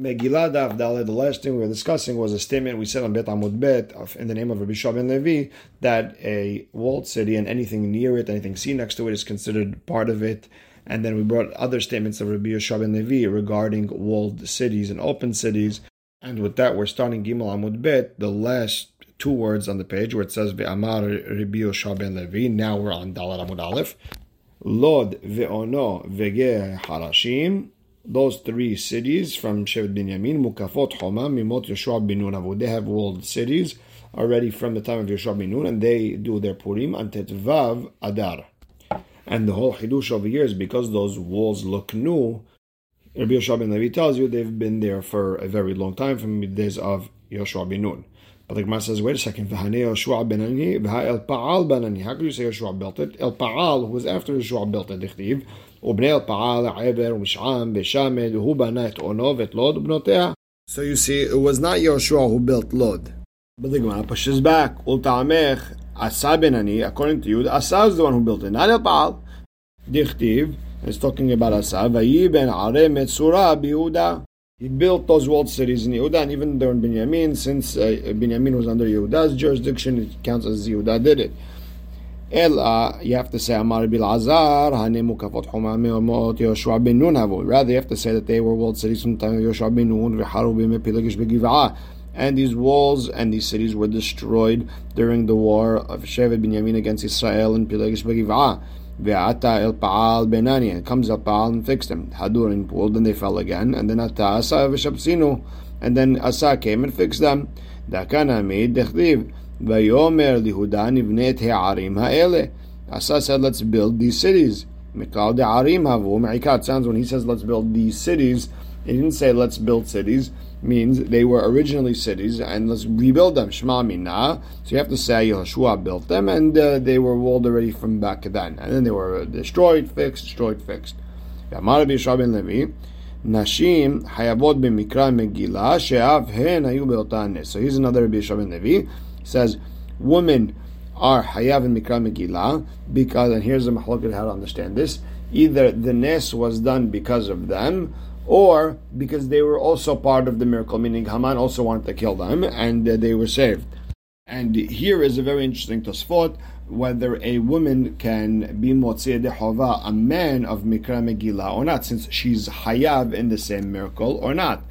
Megillah Daf Daled, the last thing we were discussing was a statement we said on Bet Amud Bet in the name of Rabbi Shah ben Levi that a walled city and anything near it, anything seen next to it is considered part of it. And then we brought other statements of Rabbi Shah ben Levi regarding walled cities and open cities. And with that, we're starting Gimel Amud Bet, the last two words on the page where it says Ve'amar Rabbi Shah ben Levi. Now we're on Daled Amud Aleph. Lod ve'ono vege harashim those three cities from Shevet Binyamin, Mukafot, Homa, Mimot, Yeshua bin Nun They have walled cities already from the time of Yeshua bin Nun, and they do their Purim on Tetvav Adar. And the whole Hidush over here is because those walls look new. Rabbi Yeshua ben Levi tells you they've been there for a very long time, from the days of Yeshua bin Nun. But the Gemara says, wait a second, V'hanei ben Ani, Pa'al ben. How could you say Yeshua built it? El Pa'al, who was after Yeshua built it, Dichtiv. ובני אלפעל, עבר ומשעם ושמד, והוא בנה את עונו ואת לוד ובנותיה. So you see, it was not Yoshua who built Lod. But the Gemara pushes back. Ultamech, Asa ben Ani, according to you, Asa is the one who built it, not Elpa'al. Dichtiv, it's talking about Asa, Vayi ben Are Metzura Yehuda. He built those walled cities in Yehuda, and even during Binyamin, since uh, Binyamin was under Yehuda's jurisdiction, it counts as Yehuda did it. Ella, you have to say Amar Bilazar, Hanemu Kafot Humamot Yoshua bin Nun Havu. Rather, you have to say that they were walled cities from the time of Yoshua bin Nun, Viharu Bimepilagish Begiva'ah. And these walls and these cities were destroyed during the war of Shevet Binyamin against Israel and Pilagish Begiva'ah. Ve'ata el Pa'al Benani, and comes El Pa'al and fixed them. Hadur pulled, and they fell again. And then Ata Asa V'Shapsinu, and then Asa came and fixed them. Dakana made Dechdiv. ויאמר ליהודה נבנה את הערים האלה. Asa said, let's build these cities. Mikal de'arim havu me'ikat. Sounds when he says, let's build these cities, he didn't say, let's build cities. Means they were originally cities, and let's rebuild them. Shema mina. So you have to say Yehoshua built them, and uh, they were walled already from back then. And then they were destroyed, fixed, destroyed, fixed. ואמר רבי יהושע בן לוי, נשים חייבות במקרא מגילה, שאף הן היו באותה הנס. So here's another רבי יהושע בן לוי says women are hayav and mikra megillah because, and here's a mahloket how to understand this. Either the nes was done because of them, or because they were also part of the miracle, meaning Haman also wanted to kill them, and uh, they were saved. And here is a very interesting tosfot whether a woman can be motzei dehova, a man of mikra megillah, or not, since she's hayav in the same miracle or not.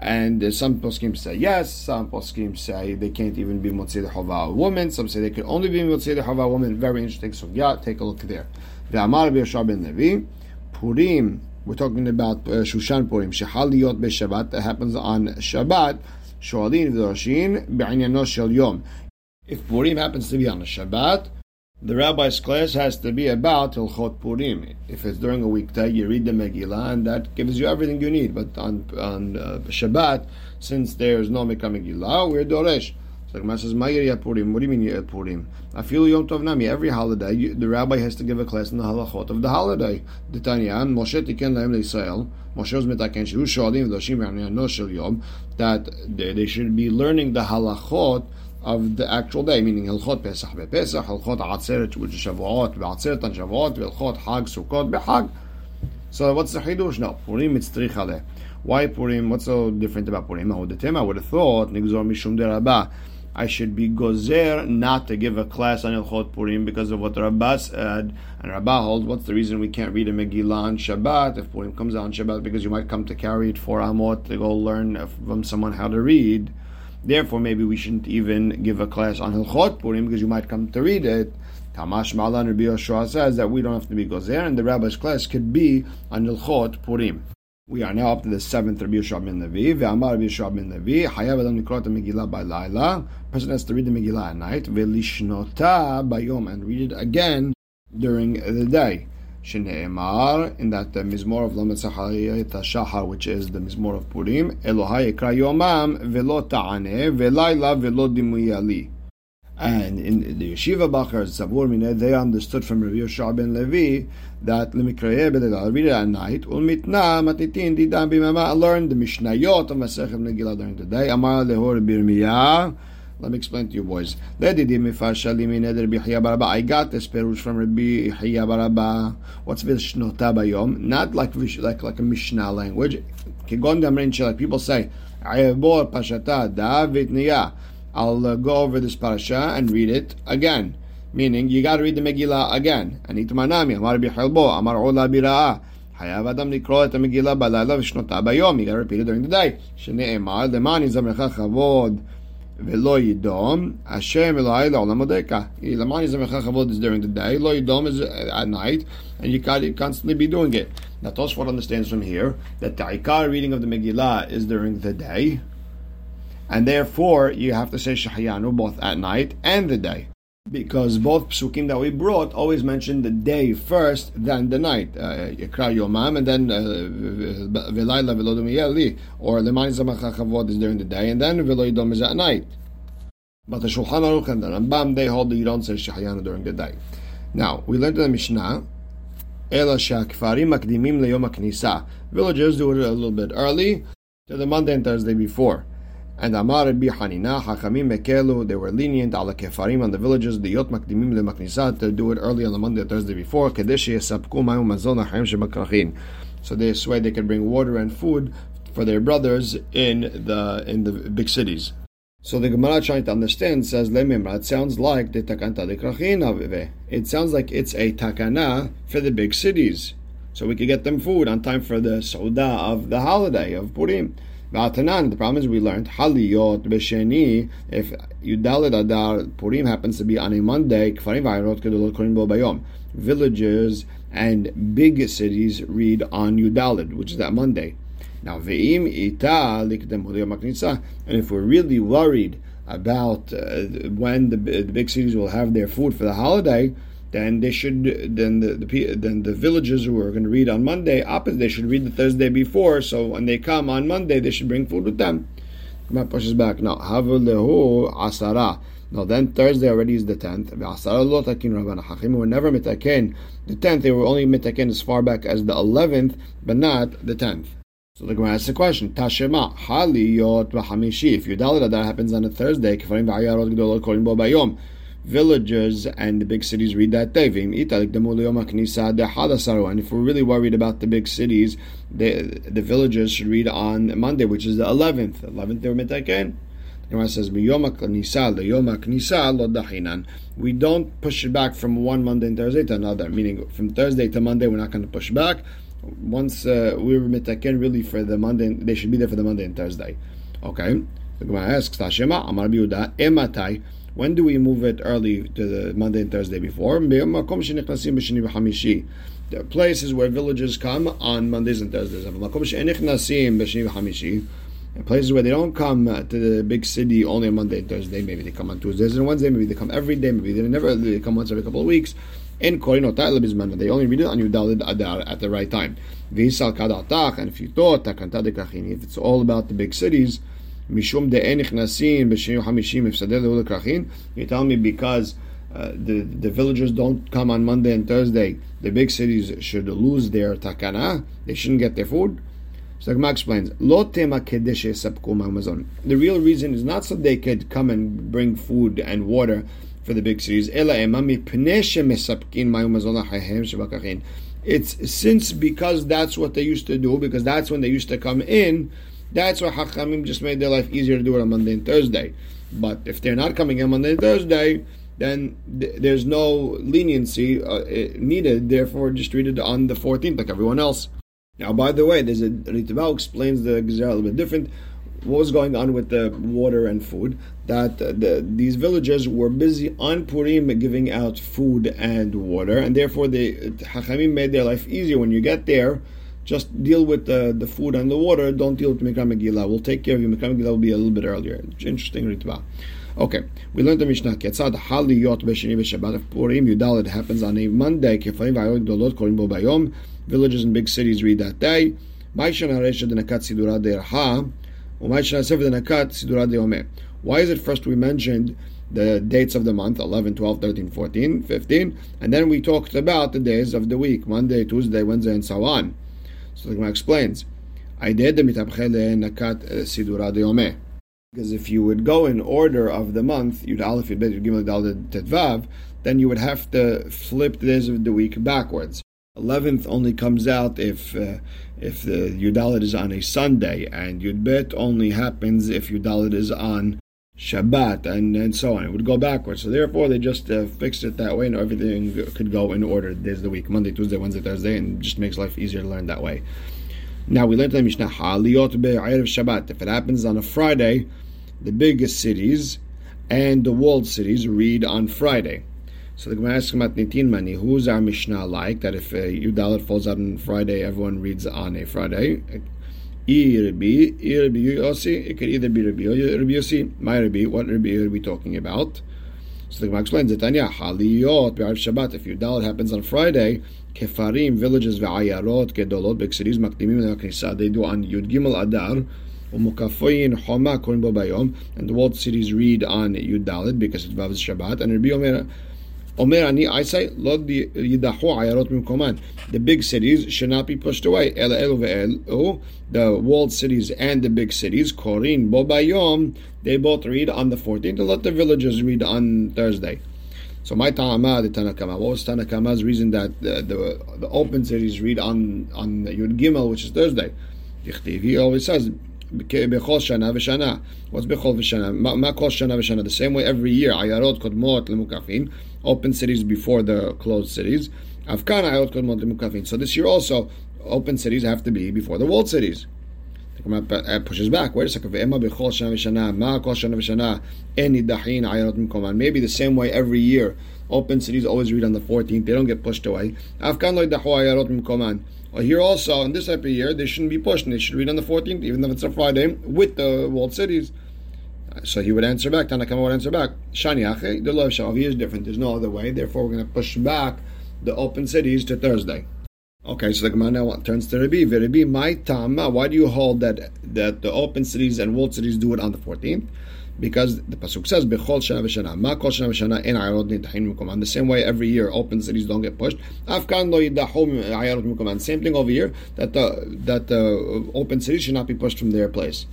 And some poskim say yes, some poskim say they can't even be Motzei de Hava woman, some say they can only be Motzei de Hava woman. Very interesting. So, yeah, take a look there. The Amar ben Levi, Purim, we're talking about uh, Shushan Purim, Shehaliyot Shabbat. that happens on Shabbat, Shoalin V'Roshin, Be'anyano Shel Yom. If Purim happens to be on a Shabbat, the rabbi's class has to be about Hilchot Purim. If it's during a weekday, you read the Megillah, and that gives you everything you need. But on on uh, Shabbat, since there's no Megillah, we're Doresh. So the says, "Ma'ir Purim." What do you mean Yat Purim? I feel Yom Tov Nami. Every holiday, you, the rabbi has to give a class in the halachot of the holiday. The Tanyan Moshe Tiken Lahem Leisrael. Moshe was metaken Shehu Shodim V'Doshim Shel Yom that they, they should be learning the halachot of the actual day, meaning Hilchot Pesach bePesach, Hilchot Atzeret which is Shavuot beAtzeret on Shavuot, Hilchot Hag Sukkot beHag. So what's the Hidush? No, Purim it's Trichale. Why Purim? What's so different about Purim? I would have thought Nigzor Mishum Derabah. I should be gozer not to give a class on Ilchot Purim because of what the Rabbah said. And Rabbah holds, what's the reason we can't read a Megillah on Shabbat if Purim comes out on Shabbat? Because you might come to carry it for Amot to go learn from someone how to read. Therefore, maybe we shouldn't even give a class on Hilchot Purim because you might come to read it. Tamash Malan Rabbi Yoshua says that we don't have to be gozer, and the rabbi's class could be on Hilchot Purim. We are now up to the seventh Rabbi Yoshua ben Levi. Ve'amar Rabbi Yoshua ben Levi. Hayav adam nikrot Megillah by Laila. Person has to read the Megillah at night. Ve'lishnota bayom and read it again during the day. Shneemar in that the Mizmor of Lamed Shahar, which is the Mizmor of Purim, Elohai Ekra Yomam Velo Ta'ane Velayla Velo Dimuyali. And in the Yeshiva Bachar Zavur Mineh, they understood from Rabbi Yoshua ben Levi that Lemikrayeh Bedel, read it at night, Ulmitna Matitin Didam Bimama, learn the Mishnayot of Masechet Megillah during the day. Amar Lehor Birmiyah, let me explain to you boys. I got this perush from Rabbi Chiya bar Abba. What's vishnota bayom? Not like like like a Mishnah language. Like people say, Ayabor pashata da I'll uh, go over this parasha and read it again. Meaning, you got to read the Megillah again. And itmanami, amar Bichelbo. amar Ulla Bira'ah. חייב אדם Megillah, את המגילה בלילה ושנותה ביום, היא גם repeated during the day, שנאמר, למען יזמרך כבוד Velo Yidom, Hashem Elai La'olam Odeka. Ilaman is a is during the day, Lo Yidom is at night, and you can't constantly be doing it. Now Tosfot understands from here that the Aikar reading of the Megillah is during the day, and therefore you have to say Shahayanu both at night and the day. Because both psukim that we brought always mention the day first, then the night. Uh, Yikra Yomam, and then uh, Velayla Velodum Yeli, or Leman Zamachachavod is during the day, and then Veloidom is at night. But the Shulchan Aruch and the Rambam, they hold that you don't say Shahayanu during the day. Now, we learned in the Mishnah, Shakfarim Makdimim Leyom HaKnisa. Villagers do it a little bit early to the Monday and Thursday before. And Amar Rabbi Hanina, Hachamim Mekelu, they were lenient ala kefarim on the villages, the Yot Makdimim le Maknisat, to do it early on the Monday or Thursday before, Kadeshi Yesapku Mayu Mazon Haim Shemakrachin. So this way they can bring water and food for their brothers in the in the big cities. So the Gemara trying to understand says Lemimra. It sounds like the takanta de It sounds like it's a takana for the big cities, so we could get them food on time for the Sauda of the holiday of Purim. V'atanan, the problem is we learned haliyot b'sheni. If Yudalit Adar Purim happens to be on a Monday, kfarim kedolot korim bo bayom. Villages and big cities read on Yudalit, which is that Monday. Now ve'im ita likdem maknitza. And if we're really worried about uh, when the, the big cities will have their food for the holiday, then they should then the, the then the villagers who are going to read on Monday opposite they should read the Thursday before. So when they come on Monday, they should bring food with them. On, pushes back now. Havulehu asara. No, then Thursday already is the tenth. Asara lo were never mitaken. The tenth they were only mitaken as far back as the eleventh, but not the tenth. So the Gemara asks the question: Tashema haliyot v'hamishi. If Yudalit that that happens on a Thursday, kifarim v'ayarot kolim bo bayom villagers and the big cities read that day. And if we're really worried about the big cities, the, the villagers should read on Monday, which is the 11th. 11th they were mitaken. The says, We don't push it back from one Monday and Thursday to another, meaning from Thursday to Monday, we're not going to push back. Once uh, we were mitaken, really for the Monday, they should be there for the Monday and Thursday. Okay? The Gemara asks, Amar Ematai. When do we move it early to the Monday and Thursday before? The places where villages come on Mondays and Thursdays. And places where they don't come to the big city only on Monday and Thursday, maybe they come on Tuesdays and Wednesday, maybe they come every day, maybe they never they come once every couple of weeks. In Korino they only read it on Yudalid Adar at the right time. And if you thought if it's all about the big cities, Mishum de'en hamishim. You tell me because uh, the the villagers don't come on Monday and Thursday. The big cities should lose their takana. They shouldn't get their food. So the explains, Lo tema The real reason is not so they could come and bring food and water for the big cities. It's since because that's what they used to do, because that's when they used to come in, that's why Hachamim just made their life easier to do it on Monday and Thursday. But if they're not coming on Monday and Thursday, then th- there's no leniency uh, needed. Therefore, just treat it on the 14th like everyone else. Now, by the way, there's a Ritva explains the Gezerah a little bit different. What was going on with the water and food? That uh, the, these villagers were busy on Purim giving out food and water, and therefore the Hachamim made their life easier. When you get there, just deal with the, the food and the water. Don't deal with Mikra Megillah. We'll take care of you. Mikra Megillah will be a little bit earlier. Interesting ritva. Okay, we learned the Mishnah. Ketzad haliyot b'sheni b'shabbat of Purim Yudal. It happens on a Monday. Kefayim v'ayot gdolot korim bo bayom. Villages and big cities read that day. Why is it first we mentioned the dates of the month 11, 12, 13, 14, 15, and then we talked about the days of the week Monday, Tuesday, Wednesday, and so on. So the Gemara explains, I did the mitabchele nakat sidura de Because if you would go in order of the month, Yud Aleph, Yud Bet, Yud Gimel, Dal, Tetvav, then you would have to flip the days of the week backwards. 11th only comes out if uh, if the Yudalit is on a Sunday, and Yudbet only happens if Yudalit is on Shabbat, and, and so on. It would go backwards. So therefore, they just uh, fixed it that way, and everything could go in order of the week Monday, Tuesday, Wednesday, Thursday, and just makes life easier to learn that way. Now, we learned the Mishnah, Shabbat. If it happens on a Friday, the biggest cities and the walled cities read on Friday. So the Gemara asks about Nitin Mani, who's our Mishnah like? That if uh, Yudalit falls out on Friday, everyone reads on a Friday. Rabbi, Rabbi Yossi, it could either be Rabbi Yossi, my Rabbi, what Rabbi are we talking about? So the Gemara explains it, Tanya, Haliyot, Shabbat, if Yudalit happens on Friday, Kefarim, villages, Ve'ayarot, Gedolot, big cities, Makdimim, they do on Yud Gimel Adar, Umukafoyin Homa Korin Bayom, and the walled cities read on Yud because it's Vav Shabbat, and Rabbi Omer, Omer ani, I say, Lod yidahu ayarot mimkoman. The big cities should not be pushed away. El elu ve'elu, the walled cities and the big cities, korin bo bayom, they both read on the 14th, and let the villagers read on Thursday. So my ta'ama, the Tanakama, what was Tanakama's reason that the, the, the open cities read on on Yud Gimel, which is Thursday? He always says, בכל שנה ושנה. What's בכל ושנה? מה כל שנה ושנה? The same way every year, עיירות קודמות למוקפין, open cities before the closed cities. So this year also, open cities have to be before the walled cities. It uh, pushes back. Wait a second. Maybe the same way every year. Open cities always read on the 14th. They don't get pushed away. Here also, in this type of year, they shouldn't be pushed. They should read on the 14th, even if it's a Friday, with the walled cities. So he would answer back, Tanakama would answer back, Shani Ache, the love Shavi is different, there's no other way, therefore we're going to push back the open cities to Thursday. Okay, so the Gemara now turns to Rabbi. Rabbi, my tama. Why do you hold that that the open cities and walled cities do it on the 14th? because the pasuk says bechol shana v'shana ma kol shana v'shana en ayarot nidachin mikoman. The same way every year open cities don't get pushed. Afkan lo yidachom ayarot mikoman. Same thing over here that the that the open cities should not be pushed from their place.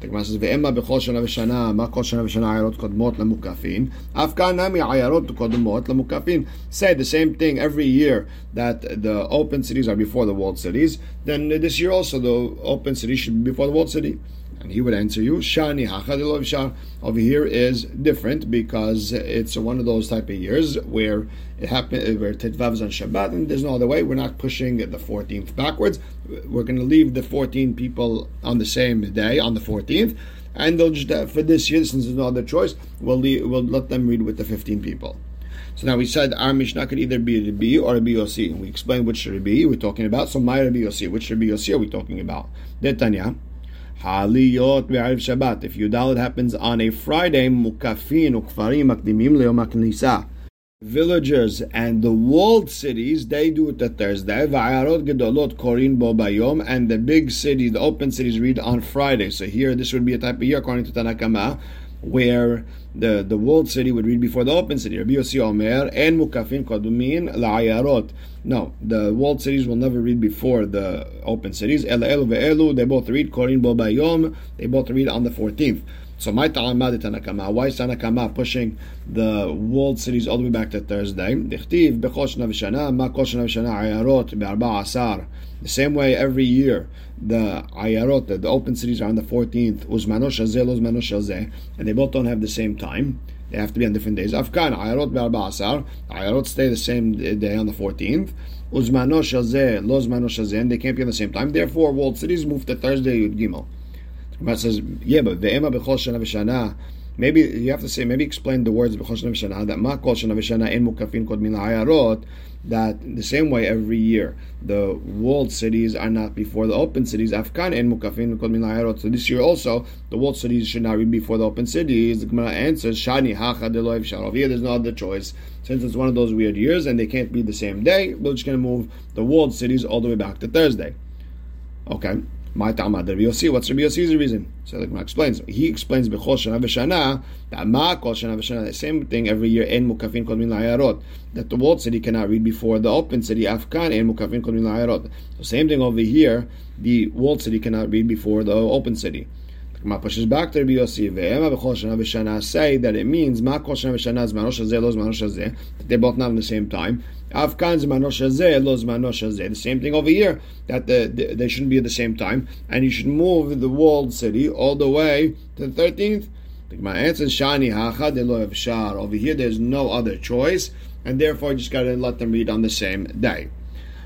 Says ve'emma bechol shana v'shana ma kol shana v'shana ayarot kodmot lemukafin. Afkan nami ayarot kodmot lemukafin. Say the same thing every year that the open cities are before the walled cities. Then this year also the open cities should be before the walled city. And he would answer you, Shani Over here is different because it's one of those type of years where it happened where Tetvav is on Shabbat and there's no other way. We're not pushing the 14th backwards. We're going to leave the 14 people on the same day on the 14th, and they'll just uh, for this year since there's no other choice, we'll leave, we'll let them read with the 15 people. So now we said our Mishnah could either be a B or a BOC. We explained which Rabbi we're talking about. So my Rabbi Yossi, which Rabbi Yossi are we talking about? Detanya. Haliyot be'ariv Shabbat. If Yudalit happens on a Friday, mukafin ukfarim makdimim le'yom ha'knisa. Villagers and the walled cities, they do it the Thursday. Va'arot gedolot korin bo bayom. And the big city, the open cities, read on Friday. So here, this would be a type of year, according to Tanakama, where the, the walled city would read before the open city. Rabbi Yossi Omer, en mukafin kodumin la'ayarot. No, the walled cities will never read before the open cities. El el ve'elu, they both read korin bo bayom. They both read on the 14th. So my ta'amad Tanakama. Why is Tanakama pushing the walled cities all the way back to Thursday? The same way every year, the ayarot, the, open cities are on the 14th. Uzmano shazeh, uzmano shazeh. And they both don't have the same time. They have to be on different days. Afkan, ayarot be'arba. Ayarot stay the same day on the 14th. Uzmano shazeh, lo uzmano shazeh. And they can't be on the same time. Therefore, walled cities move to Thursday, Yud Gimel. Gemara says, yeah, but ve'ema b'chol shana v'shana. Maybe you have to say, maybe explain the words b'chol shana v'shana that ma kol shana v'shana en mukafin kod min ha'ayarot. That the same way every year the walled cities are not before the open cities. Afkan en mukafin kod min ha'ayarot. So this year also the walled cities should not be before the open cities. The Gemara answers, shani hacha deloiv sharov. Here there's no other choice since it's one of those weird years and they can't be the same day. We're just going to move the walled cities all the way back to Thursday. Okay. My Tamad Rabbi Yossi. What's Rabbi Yossi's reason? So the Gemara explains. He explains Bechol Shana V'Shana that Ma Kol Shana V'Shana the same thing every year. En Mukafin Kol Min La'ayarot that the walled city cannot read before the open city. Afkan En Mukafin Kol Min La'ayarot. So same thing over here. The walled city cannot read before the open city. Gemara pushes back to Rabbi Yossi. Ve'ema b'chol shana v'shana say that it means ma kol shana v'shana zmano shazeh lo zmano shazeh. They're both not at the same time. Afkan zmano shazeh lo zmano shazeh. The same thing over here that the, the, they shouldn't be at the same time, and you should move the walled city all the way to the thirteenth. The Gemara answers shani hacha de lo shar. Over here, there's no other choice, and therefore you just got to let them read on the same day.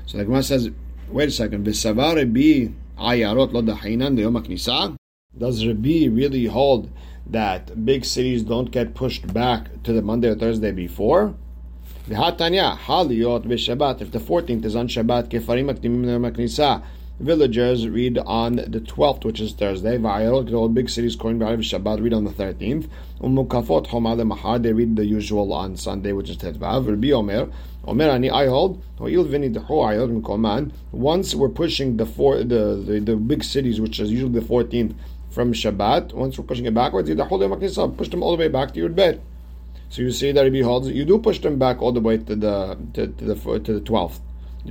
So the Gemara says, wait a second. V'savar bi ayarot lo dahinan leyom knisa. Does Rabbi really hold that big cities don't get pushed back to the Monday or Thursday before? V'hatanya haliyot v'shabbat. If the 14th is on Shabbat, kefarim akdimim leyom. Villagers read on the 12th, which is Thursday. Va'ayarot, all big cities, Kohen Ba'arav Shabbat, read on the 13th. Umukafot Homa Mahar, they read the usual on Sunday, which is Tetvav. Rabbi Omer, Omer Ani, I hold. Once we're pushing the four, the, the, the big cities, which is usually the 14th, from Shabbat, once we're pushing it backwards, you hold them push them all the way back to your bed. So you see that Rabbi holds you do push them back all the way to the to, to the to the twelfth,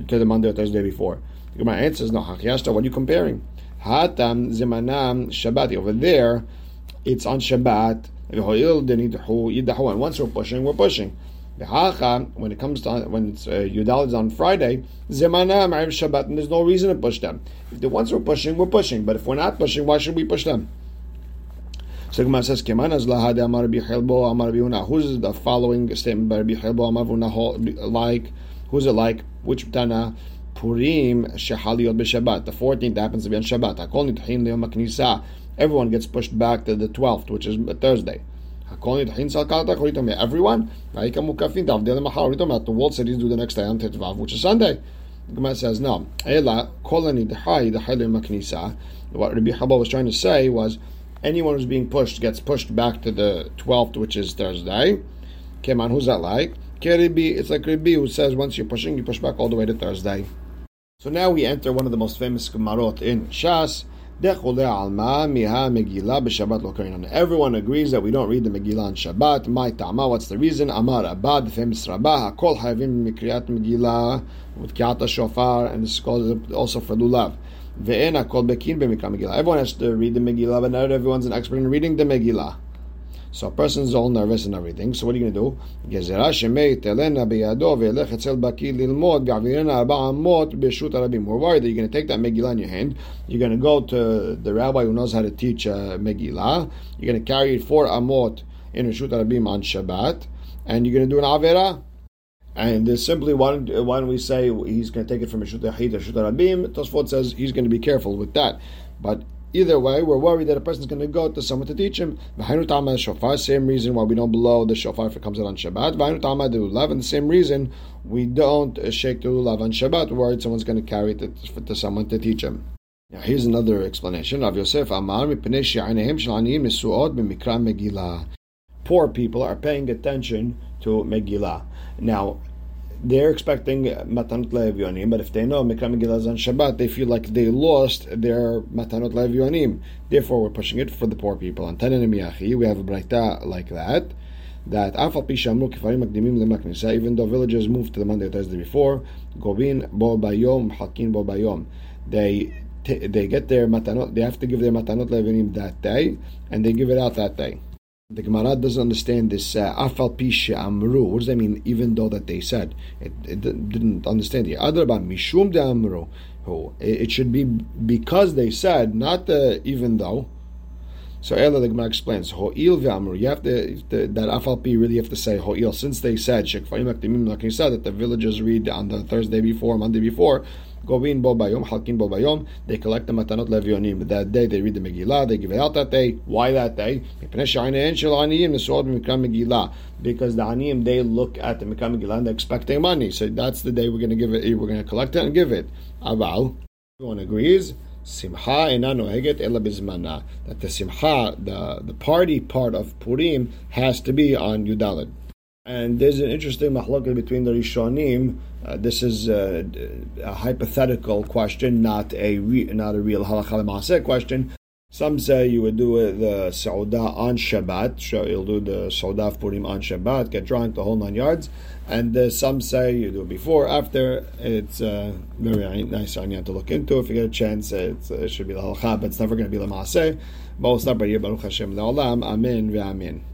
to the Monday or Thursday before. My answer is no, what are you comparing? Hatam Zimanam Shabbat. Over there, it's on Shabbat. And once we're pushing, we're pushing. When it comes to when it's uh, Yudal is on Friday, Zemana Ma'ariv Shabbat, and there's no reason to push them. If the ones we're pushing, we're pushing. But if we're not pushing, why should we push them? So Gemara says, "Kemanas lahad amar Rabbi Hilbo amar Rabbi Who's the following statement by Rabbi Hilbo amar like? Who's it like? Which Tana? Purim shehaliot b'Shabbat. The 14th happens to be on Shabbat. Everyone gets pushed back to the 12th, which is Thursday. Hakol nitchin sal kalata Everyone. Vayikam mukafin davdel mahar. The world cities do the next day on Tetvav, which is Sunday. The Gemara says no. Ela kolani dechai dechai leyom knisa. What Rabbi Haba was trying to say was anyone who's being pushed gets pushed back to the 12th, which is Thursday. Keman, who's that like? Keribi, it's like Rabbi who says once you're pushing, you push back all the way to Thursday. So now we enter one of the most famous Gemarot in Shas. Everyone agrees that we don't read the Megillah on Shabbat. My ta'ama, what's the reason? Amar Abad, the famous Rabbah, Kol Hayavim Mikriyat Megillah, with Kiata Shofar, and this is called also for Lulav. Ve'ena Kol Bekin B'Mikra Megillah. Everyone has to read the Megillah, but not everyone's an expert in reading the Megillah. So a person's all nervous and everything. So what are you going to do? We're worried that you're going to take that Megillah in your hand. You're going to go to the rabbi who knows how to teach uh, Megillah. You're going to carry it for Amot in Rishut Rabim on Shabbat. And you're going to do an Avera. And simply why don't, we say he's going to take it from Rishut Yahid Rishut Rabim? Tosfot says he's going to be careful with that. But Either way, we're worried that a person's going to go to someone to teach him. shofar, same reason why we don't blow the shofar if it comes out on Shabbat. the lulav, and the same reason we don't uh, shake the lulav on Shabbat. We're worried someone's going to carry it to, to someone to teach him. Now, here's another explanation. Rav Yosef Amar Poor people are paying attention to Megillah. Now, they're expecting Matanot Le'evyonim, but if they know Mikra Megillah on Shabbat, they feel like they lost their Matanot Le'evyonim. Therefore, we're pushing it for the poor people. On Tanan Miyachi, we have a Braita like that. That even though villagers moved to the Monday or Thursday before, Gobin Bo Bayom, Hakin Bo Bayom, they they get their matanot, they have to give their matanot levinim that day, and they give it out that day. The Gemara doesn't understand this uh, afal pisha amru. What does that mean? Even though that they said it, it didn't understand it. about mishum de amru. It should be because they said, not the even though. So Ella the Gemara explains ho'il ve'amru. You have to the, that afal pi really have to say ho'il since they said akdimim like you said that the villagers read on the Thursday before Monday before Govin bo bayom, halkin bo bayom. They collect the matanot levionim. That day they read the Megillah. They give it out that day. Why that day? Because the aniyim they look at the Mikra Megillah and they're expecting money. So that's the day we're going to give it. Eh, we're going to collect it and give it. Aval. Everyone agrees. Simcha ena noheget ela bizmana. That the simcha, the the party part of Purim, has to be on Yudalid. And there's an interesting mahlaka between the Rishonim. Uh, this is a, a, hypothetical question, not a re, not a real halacha question. Some say you would do the Saudah on Shabbat. You'll do the Saudah of Purim on Shabbat, get drunk, the whole nine yards. And uh, some say you do it before, after. It's uh, very nice you to look into. If you get a chance, it should be the halakha, but it's never going to be the maaseh. Baruch Hashem Le'olam. Amen.